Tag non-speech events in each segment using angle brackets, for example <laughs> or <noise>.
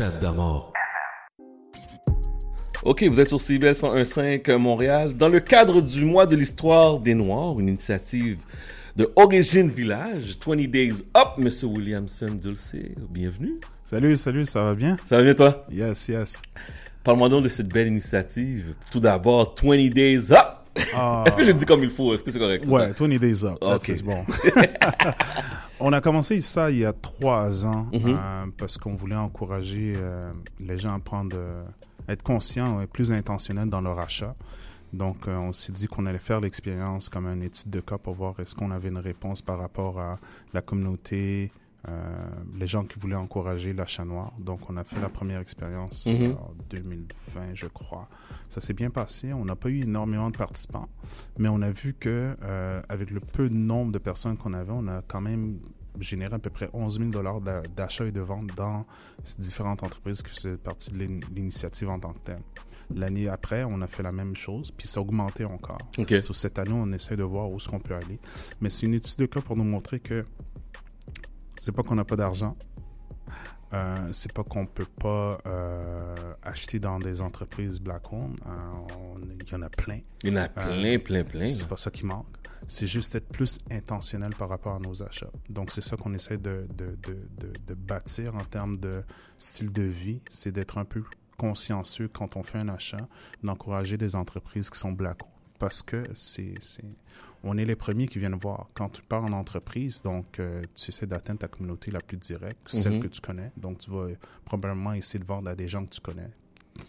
Chat d'amour. Ok, vous êtes sur CBL 101.5 Montréal. Dans le cadre du mois de l'histoire des Noirs, une initiative de Origin Village, 20 Days Up, Mr. Williamson Dulce, bienvenue. Salut, salut, ça va bien? Ça va bien toi? Yes, yes. Parle-moi donc de cette belle initiative. Tout d'abord, 20 Days Up. Ah. Est-ce que je dis comme il faut? Est-ce que c'est correct? Ouais, ça? 20 Days Up. Ok. C'est bon. <laughs> <laughs> on a commencé ça il y a trois ans Mhm. euh, parce qu'on voulait encourager euh, les gens à prendre, euh, être conscients et plus intentionnels dans leur achat. Donc, on s'est dit qu'on allait faire l'expérience comme une étude de cas pour voir est-ce qu'on avait une réponse par rapport à la communauté, les gens qui voulaient encourager l'achat noir. Donc, on a fait la première expérience Mhm. en 2020, je crois. Ça s'est bien passé. On n'a pas eu énormément de participants, mais on a vu que euh, avec le peu de nombre de personnes qu'on avait, on a quand même généré à peu près 11 000 dollars d'a- d'achat et de vente dans différentes entreprises qui faisaient partie de l'in- l'initiative en tant que telle. L'année après, on a fait la même chose, puis ça a augmenté encore. Ok. Sur cette année, on essaie de voir où est-ce qu'on peut aller. Mais c'est une étude de cas pour nous montrer que c'est pas qu'on n'a pas d'argent. Euh, c'est pas qu'on peut pas euh, acheter dans des entreprises black owned. Euh, Il y en a plein. Il y en a plein, plein, plein. C'est pas ça qui manque. C'est juste être plus intentionnel par rapport à nos achats. Donc, c'est ça qu'on essaie de, de, de, de, de bâtir en termes de style de vie. C'est d'être un peu consciencieux quand on fait un achat, d'encourager des entreprises qui sont black owned. Parce que c'est, c'est, on est les premiers qui viennent voir. Quand tu pars en entreprise, donc euh, tu essaies d'atteindre ta communauté la plus directe, celle Mhm. que tu connais. Donc, tu vas probablement essayer de vendre à des gens que tu connais,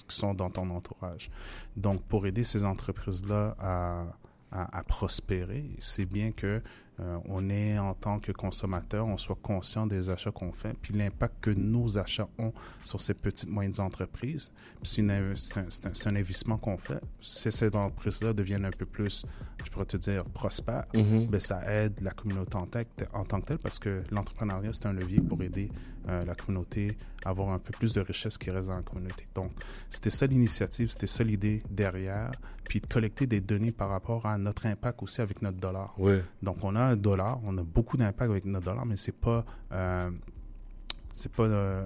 qui sont dans ton entourage. Donc, pour aider ces entreprises-là à, à, à prospérer, c'est bien que euh, on est en tant que consommateur, on soit conscient des achats qu'on fait, puis l'impact que nos achats ont sur ces petites moyennes entreprises. Puis c'est, un, un- un investissement qu'on fait. Si ces entreprises-là deviennent un peu plus, je pourrais te dire, prospères, ben, ça aide la communauté en, tant que- en tant que telle parce que l'entrepreneuriat, c'est un levier pour aider euh, la communauté à avoir un peu plus de richesse qui reste dans la communauté. Donc, c'était ça l'initiative, c'était ça l'idée derrière, puis de collecter des données par rapport à notre impact aussi avec notre dollar. Ouais. Donc, on a un dollar, on a beaucoup d'impact avec notre dollar, mais c'est pas... euh, c'est pas euh,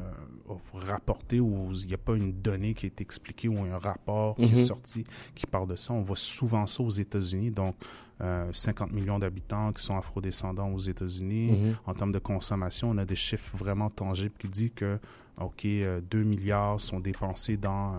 rapporté ou il n'y a pas une donnée qui est expliquée ou un rapport qui Mhm. est sorti qui parle de ça. On voit souvent ça aux États-Unis. Donc, euh, 50 millions d'habitants qui sont afrodescendants aux États-Unis. Mhm. En termes de consommation, on a des chiffres vraiment tangibles qui disent que, OK, euh, 2 milliards sont dépensés dans euh,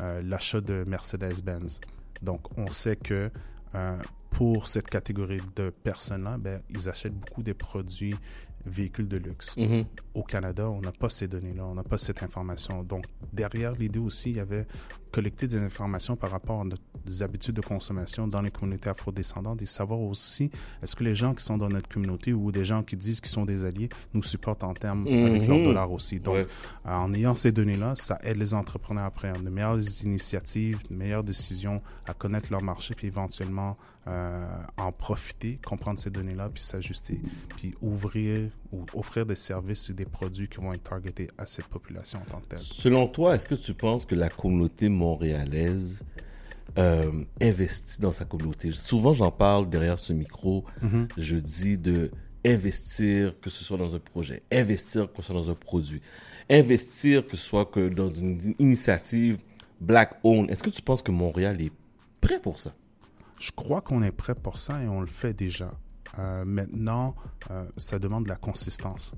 euh, l'achat de Mercedes-Benz. Donc, on sait que euh, pour cette catégorie de personnes-là, ben, ils achètent beaucoup des produits véhicules de luxe. Mhm. Au Canada, on n'a pas ces données-là, on n'a pas cette information. Donc, derrière l'idée aussi, il y avait collecter des informations par rapport à nos habitudes de consommation dans les communautés afrodescendantes et savoir aussi est-ce que les gens qui sont dans notre communauté ou des gens qui disent qu'ils sont des alliés nous supportent en termes avec leur dollar aussi. Donc, Ouais. euh, en ayant ces données-là, ça aide les entrepreneurs à prendre de meilleures initiatives, de meilleures décisions, à connaître leur marché, puis éventuellement euh, en profiter, comprendre ces données-là, puis s'ajuster, puis ouvrir ou offrir des services et des produits qui vont être targetés à cette population en tant que telle. Selon toi, est-ce que tu penses que la communauté montréalaise euh, investit dans sa communauté? Souvent, j'en parle derrière ce micro. Mhm. Je dis de investir, que ce soit dans un projet, investir, que ce soit dans un produit, investir, que ce soit que dans une initiative black owned. Est-ce que tu penses que Montréal est prêt pour ça? Je crois qu'on est prêt pour ça et on le fait déjà. Euh, maintenant, euh, ça demande de la consistance.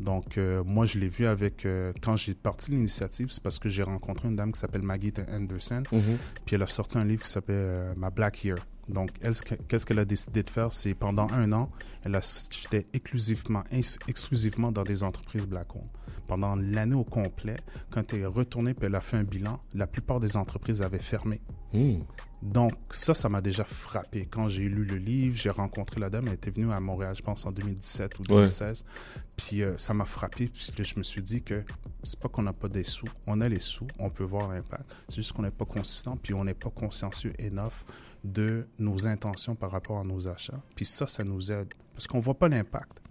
Donc, euh, moi, je l'ai vu avec... euh, quand j'ai parti de l'initiative, c'est parce que j'ai rencontré une dame qui s'appelle Maggie Anderson. Puis elle a sorti un livre qui s'appelle euh, Ma Black Year. Donc, qu'est-ce qu'elle a décidé de faire, c'est pendant un an, elle a acheté exclusivement, ex- exclusivement dans des entreprises black owned. Pendant l'année au complet, quand elle est retournée puis elle a fait un bilan, la plupart des entreprises avaient fermé. Hmm. Donc, ça, ça m'a déjà frappé. Quand j'ai lu le livre, j'ai rencontré la dame, elle était venue à Montréal, je pense, en 2017 ou 2016. Puis, euh, ça m'a frappé. Puis, là, je me suis dit que c'est pas qu'on n'a pas des sous. On a les sous, on peut voir l'impact. C'est juste qu'on n'est pas consistant, puis on n'est pas consciencieux enough de nos intentions par rapport à nos achats. Puis ça, ça nous aide. Parce qu'on voit pas l'impact.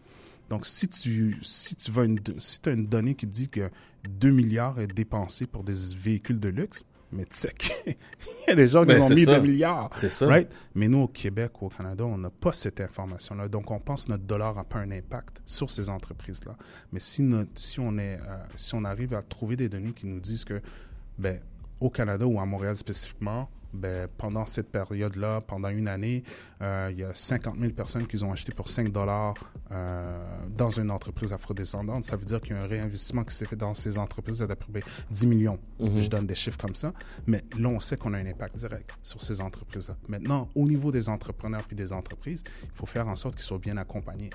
Donc, si tu, si tu vas une, si as une donnée qui dit que 2 milliards est dépensé pour des véhicules de luxe, mais tu sais <laughs> qu'il y a des gens qui Ben, ont mis des milliards. C'est ça. Right? Mais nous, au Québec ou au Canada, on n'a pas cette information-là. Donc, on pense que notre dollar n'a pas un impact sur ces entreprises-là. Mais si, notre- si, on est, euh, si on arrive à trouver des données qui nous disent que, ben, au Canada ou à Montréal spécifiquement, ben, pendant cette période-là, pendant une année, euh, il y a 50 000 personnes qui ont acheté pour 5 dollars euh, dans une entreprise afrodescendante. Ça veut dire qu'il y a un réinvestissement qui s'est fait dans ces entreprises d'à peu près 10 millions. Je donne des chiffres comme ça. Mais là, on sait qu'on a un impact direct sur ces entreprises-là. Maintenant, au niveau des entrepreneurs puis des entreprises, il faut faire en sorte qu'ils soient bien accompagnés.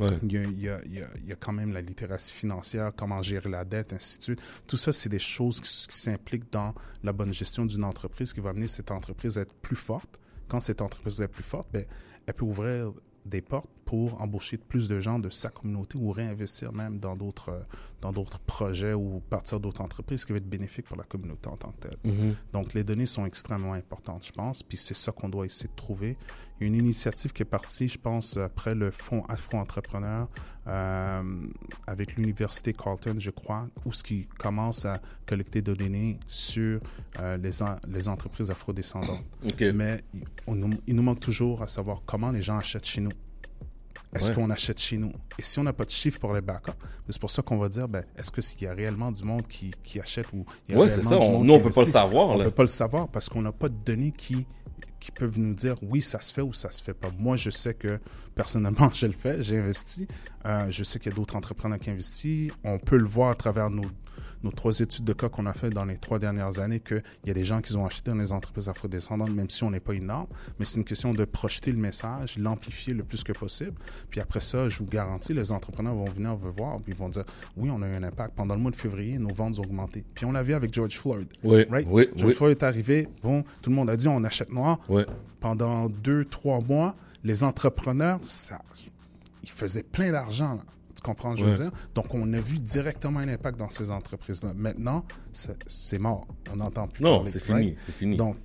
Il y, a, il, y a, il, y a, quand même la littératie financière, comment gérer la dette, ainsi de suite. Tout ça, c'est des choses qui, s'impliquent dans la bonne gestion d'une entreprise qui va amener cette entreprise à être plus forte. Quand cette entreprise est plus forte, ben, elle peut ouvrir des portes pour embaucher plus de gens de sa communauté ou réinvestir même dans d'autres euh, dans d'autres projets ou partir d'autres entreprises ce qui va être bénéfique pour la communauté en tant que telle. Mhm. Donc, les données sont extrêmement importantes, je pense. Puis c'est ça qu'on doit essayer de trouver. Il y a une initiative qui est partie, je pense, après le Fonds Afro-Entrepreneur euh, avec l'Université Carleton, je crois, où ce qui commence à collecter des données sur euh, les, en- les entreprises afrodescendantes. OK. Mais on il nous manque toujours à savoir comment les gens achètent chez nous. Est-ce Ouais. qu'on achète chez nous? Et si on n'a pas de chiffres pour les backups, c'est pour ça qu'on va dire, ben, est-ce qu'il y a réellement du monde qui, qui achète ou il y a Ouais, c'est réellement ça. du On- monde nous, on qui peut pas le savoir, On là. peut pas le savoir parce qu'on n'a pas de données qui, qui peuvent nous dire oui, ça se fait ou ça se fait pas. Moi, je sais que personnellement, <laughs> je le fais, j'ai investi. Euh, je sais qu'il y a d'autres entrepreneurs qui investissent. On peut le voir à travers nos, nos trois études de cas qu'on a fait dans les trois dernières années qu'il y a des gens qui ont acheté dans les entreprises afrodescendantes, même si on n'est pas énorme. Mais c'est une question de projeter le message, l'amplifier le plus que possible. Puis après ça, je vous garantis, les entrepreneurs vont venir vous voir, puis ils vont dire oui, on a eu un impact. Pendant le mois de février, nos ventes ont augmenté. Puis on l'a vu avec George Floyd. Oui, Right? oui, George oui. Floyd est arrivé, bon, tout le monde a dit on achète noir. Ouais. Pendant deux, trois mois, les entrepreneurs, ça, ils faisaient plein d'argent. Comprends ce que je veux dire? Donc, on a vu directement un impact dans ces entreprises-là. Maintenant, c'est mort. On n'entend plus Non, c'est fini. C'est fini. Donc,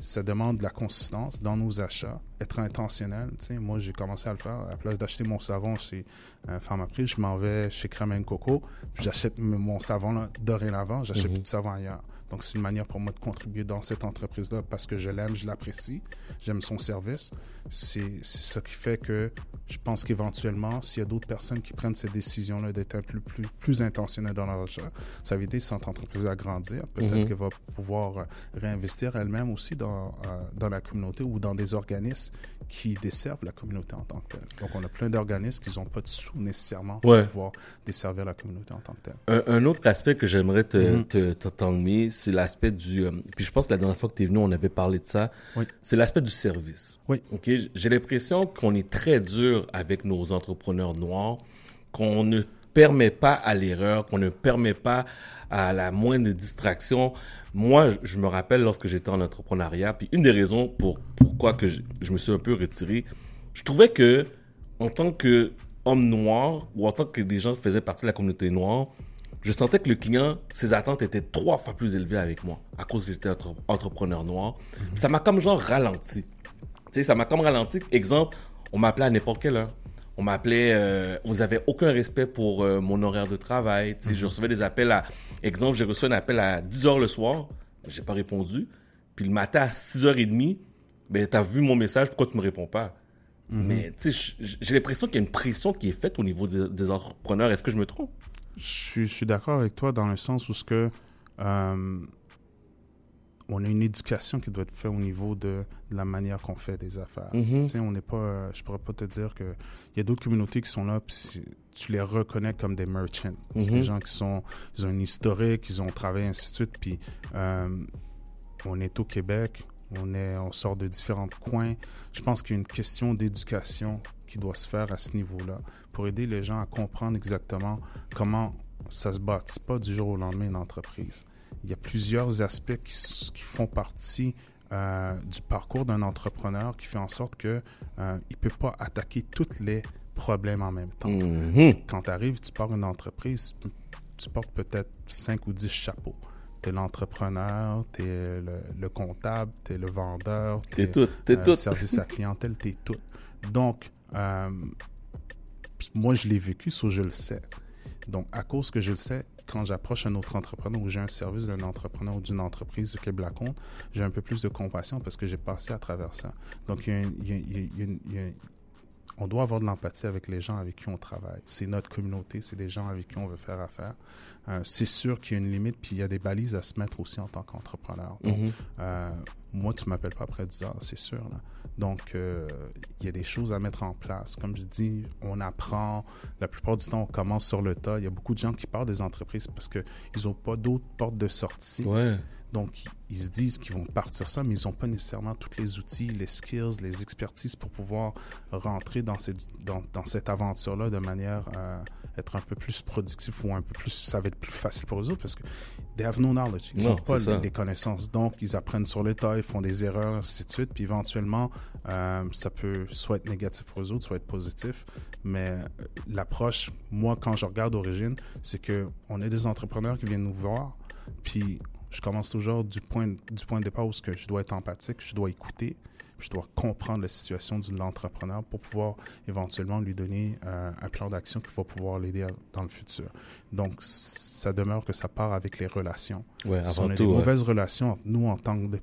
ça demande de la consistance dans nos achats, être intentionnel. Tu sais, moi, j'ai commencé à le faire. À la place d'acheter mon savon chez euh, Pharmaprix, je m'en vais chez Crème Coco, j'achète mon savon là, dorénavant, j'achète Mhm. plus de savon ailleurs. Donc, c'est une manière pour moi de contribuer dans cette entreprise-là parce que je l'aime, je l'apprécie, j'aime son service. C'est ça qui fait que je pense qu'éventuellement, s'il y a d'autres personnes qui prennent cette décision-là d'être peu plus, plus intentionnelles dans leur achat, ça va aider cette entreprise à grandir. Peut-être Mhm. qu'elle va pouvoir euh, réinvestir elle-même aussi dans, euh, dans la communauté ou dans des organismes qui desservent la communauté en tant que telle. Donc, on a plein d'organismes qui n'ont pas de sous nécessairement pour Ouais. pouvoir desservir la communauté en tant que telle. Un, un autre aspect que j'aimerais te, te, t'entendre, mais c'est l'aspect du... euh, puis je pense que la dernière fois que tu es venu, on avait parlé de ça. Oui. C'est l'aspect du service. Oui. OK? J'ai l'impression qu'on est très dur avec nos entrepreneurs noirs, qu'on ne permet pas à l'erreur, qu'on ne permet pas à la moindre distraction. Moi, je- me rappelle lorsque j'étais en entrepreneuriat, puis une des raisons pour pourquoi que je, je me suis un peu retiré, je trouvais que en tant que homme noir ou en tant que des gens qui faisaient partie de la communauté noire, je sentais que le client, ses attentes étaient trois fois plus élevées avec moi à cause que j'étais entre- entrepreneur noir. Ça m'a comme genre ralenti. Tu sais, ça m'a comme ralenti. Exemple, on m'appelait à n'importe quelle heure. On m'appelait, euh, vous avez aucun respect pour euh, mon horaire de travail. Tu sais, je recevais des appels à, exemple, j'ai reçu un appel à 10 heures le soir, j'ai pas répondu. Puis le matin à 6h30, ben, t'as vu mon message, pourquoi tu me réponds pas? Mais, sais, j- j'ai l'impression qu'il y a une pression qui est faite au niveau des, des entrepreneurs. Est-ce que je me trompe? Je suis, je suis d'accord avec toi dans le sens où ce que euh, on a une éducation qui doit être faite au niveau de, de la manière qu'on fait des affaires. Tu sais, on n'est pas, euh, je pourrais pas te dire que il y a d'autres communautés qui sont là, puis c'est- tu les reconnais comme des merchants. C'est Mhm. des gens qui sont, ils ont une historique, ils ont travaillé ainsi de suite, puis euh, on est au Québec, on est, on sort de différents coins. Je pense qu'il y a une question d'éducation qui doit se faire à ce niveau-là pour aider les gens à comprendre exactement comment ça se bâtit pas du jour au lendemain une entreprise. Il y a plusieurs aspects qui, font partie euh, du parcours d'un entrepreneur qui fait en sorte que euh, il peut pas attaquer tous les problèmes en même temps. Mhm. Quand tu arrives, tu pars une entreprise, tu- tu portes peut-être 5 ou 10 chapeaux. Tu es l'entrepreneur, tu es le, le comptable, tu es le vendeur, T'es t'es, tout, t'es euh, tout. service à clientèle, tu es tout. Donc, euh, moi, je l'ai vécu, ça, je le sais. Donc, à cause que je le sais, quand j'approche un autre entrepreneur ou j'ai un service d'un entrepreneur ou d'une entreprise qui est Black j'ai un peu plus de compassion parce que j'ai passé à travers ça. Donc, il y a, on doit avoir de l'empathie avec les gens avec qui on travaille. C'est notre communauté, c'est des gens avec qui on veut faire affaire. Euh, c'est sûr qu'il y a une limite, puis il y a des balises à se mettre aussi en tant qu'entrepreneur. Donc, mm-hmm. euh, moi, tu m'appelles pas après 10 heures, c'est sûr. Là. Donc, euh, il y a des choses à mettre en place. Comme je dis, on apprend. La plupart du temps, on commence sur le tas. Il y a beaucoup de gens qui partent des entreprises parce qu'ils n'ont pas d'autres portes de sortie. Ouais. Donc, ils se disent qu'ils vont partir ça, mais ils n'ont pas nécessairement tous les outils, les skills, les expertises pour pouvoir rentrer dans cette, dans, dans cette aventure-là de manière à être un peu plus productif ou un peu plus, ça va être plus facile pour eux autres parce que they have no knowledge. Ils n'ont pas les, connaissances. Donc, ils apprennent sur le tas, ils font des erreurs, ainsi de suite. Puis éventuellement, euh, ça peut soit être négatif pour eux autres, soit être positif. Mais euh, l'approche, moi, quand je regarde d'origine, c'est que on est des entrepreneurs qui viennent nous voir. Puis je commence toujours du point, du point de départ où que je dois être empathique, je dois écouter, je dois comprendre la situation de l'entrepreneur pour pouvoir éventuellement lui donner euh, un plan d'action qui va pouvoir l'aider dans le futur. Donc, ça demeure que ça part avec les relations. Ouais, avant si on a des mauvaises relations entre nous en tant que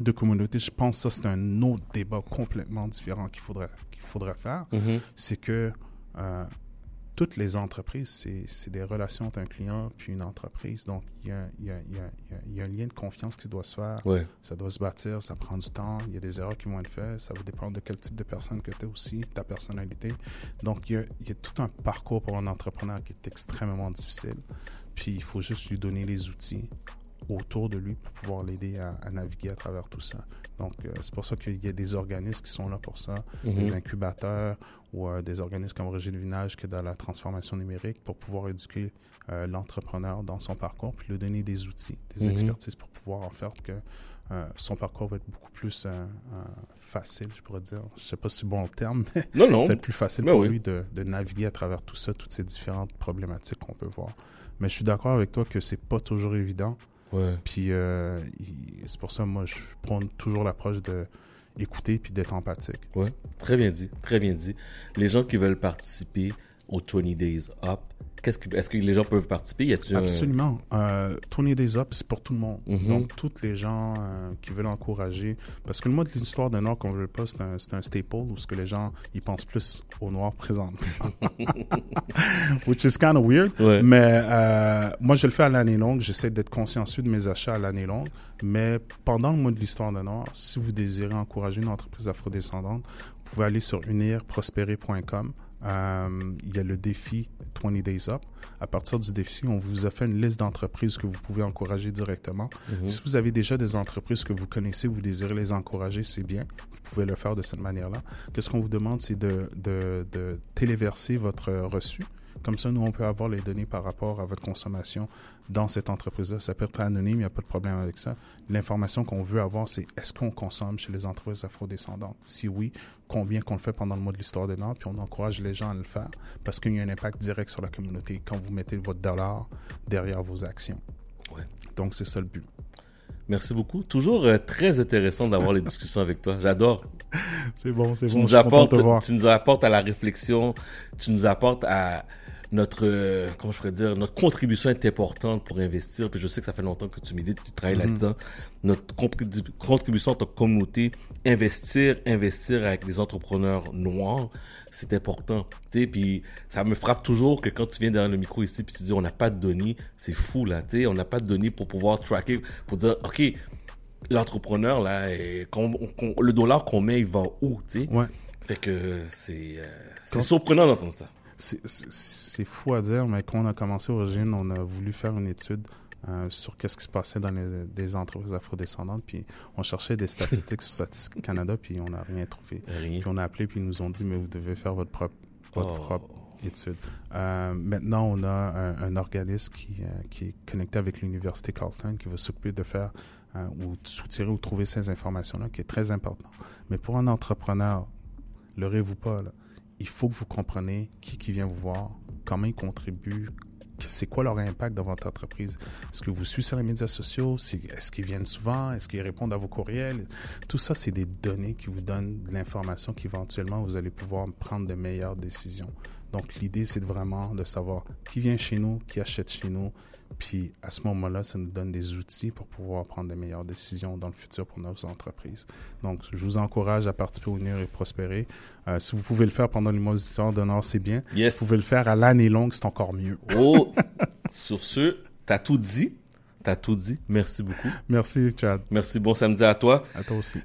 de, communauté, je pense que ça, c'est un autre débat complètement différent qu'il faudrait, qu'il faudrait faire. Mm-hmm. C'est que euh, toutes les entreprises, c'est des relations entre un client puis une entreprise. Donc, il y a, y, a, y, y a, un lien de confiance qui doit se faire. Ça doit se bâtir, ça prend du temps. Il y a des erreurs qui vont être faites. Ça va dépendre de quel type de personne que tu es aussi, ta personnalité. Donc, il y, a, y a tout un parcours pour un entrepreneur qui est extrêmement difficile. Puis, il faut juste lui donner les outils autour de lui pour pouvoir l'aider à, naviguer à travers tout ça. Donc, euh, c'est pour ça qu'il y a des organismes qui sont là pour ça, mhm. des incubateurs ou euh, des organismes comme Régine Vinage qui est dans la transformation numérique pour pouvoir éduquer euh, l'entrepreneur dans son parcours puis lui donner des outils, des mhm. expertises pour pouvoir en faire que son parcours va être beaucoup plus facile, je pourrais dire. Je sais pas si c'est bon le terme, mais non, non. c'est plus facile pour lui de, de, naviguer à travers tout ça, toutes ces différentes problématiques qu'on peut voir. Mais je suis d'accord avec toi que c'est pas toujours évident. Puis euh, c'est pour ça, moi, je prends toujours l'approche de écouter puis d'être empathique. Ouais, très bien dit, très bien dit. Les gens qui veulent participer au 20 Days Up, est-ce que les gens peuvent participer? Y a Absolument. Euh, Tourner des Up, c'est pour tout le monde. Mhm. Donc, toutes les gens euh, qui veulent encourager. Parce que le mode de l'histoire d'un Nord qu'on veut pas, c'est un, un, staple où ce que les gens ils pensent plus au noir présent. <laughs> Which is kind of weird. Mais euh, moi, je le fais à l'année longue. J'essaie d'être consciencieux de mes achats à l'année longue. Mais pendant le mois de l'histoire d'un Nord, si vous désirez encourager une entreprise afrodescendante, vous pouvez aller sur unirprospérer.com. Euh, il y a le défi 20 Days Up. À partir du défi, on vous a fait une liste d'entreprises que vous pouvez encourager directement. Mhm. Si vous avez déjà des entreprises que vous connaissez, vous désirez les encourager, c'est bien. Vous pouvez le faire de cette manière-là. Qu'est-ce qu'on vous demande, c'est de, de, de téléverser votre reçu comme ça, nous, on peut avoir les données par rapport à votre consommation dans cette entreprise-là. Ça peut être anonyme, il n'y a pas de problème avec ça. L'information qu'on veut avoir, c'est est-ce qu'on consomme chez les entreprises afrodescendantes? Si oui, combien qu'on le fait pendant le mois de l'histoire des Nord, puis on encourage les gens à le faire parce qu'il y a un impact direct sur la communauté quand vous mettez votre dollar derrière vos actions. Ouais. Donc, c'est ça le but. Merci beaucoup. Toujours euh, très intéressant d'avoir les discussions avec toi. J'adore. C'est bon, c'est bon. Nous apportes, tu nous apportes à la réflexion, tu nous apportes à notre, euh, comment je pourrais dire, notre contribution est importante pour investir. Puis je sais que ça fait longtemps que tu médites, tu travailles mhm. là-dedans. Notre contribution en tant que communauté, investir, investir avec des entrepreneurs noirs, c'est important. Tu sais, puis ça me frappe toujours que quand tu viens derrière le micro ici, puis tu dis on n'a pas de données, c'est fou là. Tu sais, on n'a pas de données pour pouvoir tracker, pour dire ok, l'entrepreneur là, le dollar qu'on met, il va où, tu sais? Ouais. Fait que c'est euh, c'est surprenant d'entendre ça c'est fou à dire, mais quand on a commencé Origine, on a voulu faire une étude euh, sur qu'est-ce qui se passait dans les, des entreprises afrodescendantes. Puis on cherchait des statistiques sur Statistique Canada, puis on n'a rien trouvé. Puis on a appelé, puis ils nous ont dit, mais vous devez faire votre propre, votre oh. propre étude. Euh, maintenant, on a un, organisme qui, euh, qui est connecté avec l'Université Carleton qui va s'occuper de faire ou de soutirer ou trouver ces informations-là, qui est très important. Mais pour un entrepreneur, leurrez-vous pas, là? Il faut que vous compreniez qui, vient vous voir, comment ils contribuent, c'est quoi leur impact dans votre entreprise. Est-ce que vous suivez sur les médias sociaux? Est-ce qu'ils viennent souvent? Est-ce qu'ils répondent à vos courriels? Tout ça, c'est des données qui vous donnent de l'information qu'éventuellement, vous allez pouvoir prendre de meilleures décisions. Donc, l'idée, c'est vraiment de savoir qui vient chez nous, qui achète chez nous. Puis, à ce moment-là, ça nous donne des outils pour pouvoir prendre des meilleures décisions dans le futur pour nos entreprises. Donc, je vous encourage à participer au Unir et Prospérer. Euh, si vous pouvez le faire pendant les mois d'honneur, c'est bien. Yes. Vous pouvez le faire à l'année longue, c'est encore mieux. Oh, <laughs> sur ce, t'as tout dit. T'as tout dit. Merci beaucoup. Merci, Chad. Merci. Bon samedi à toi. À toi aussi.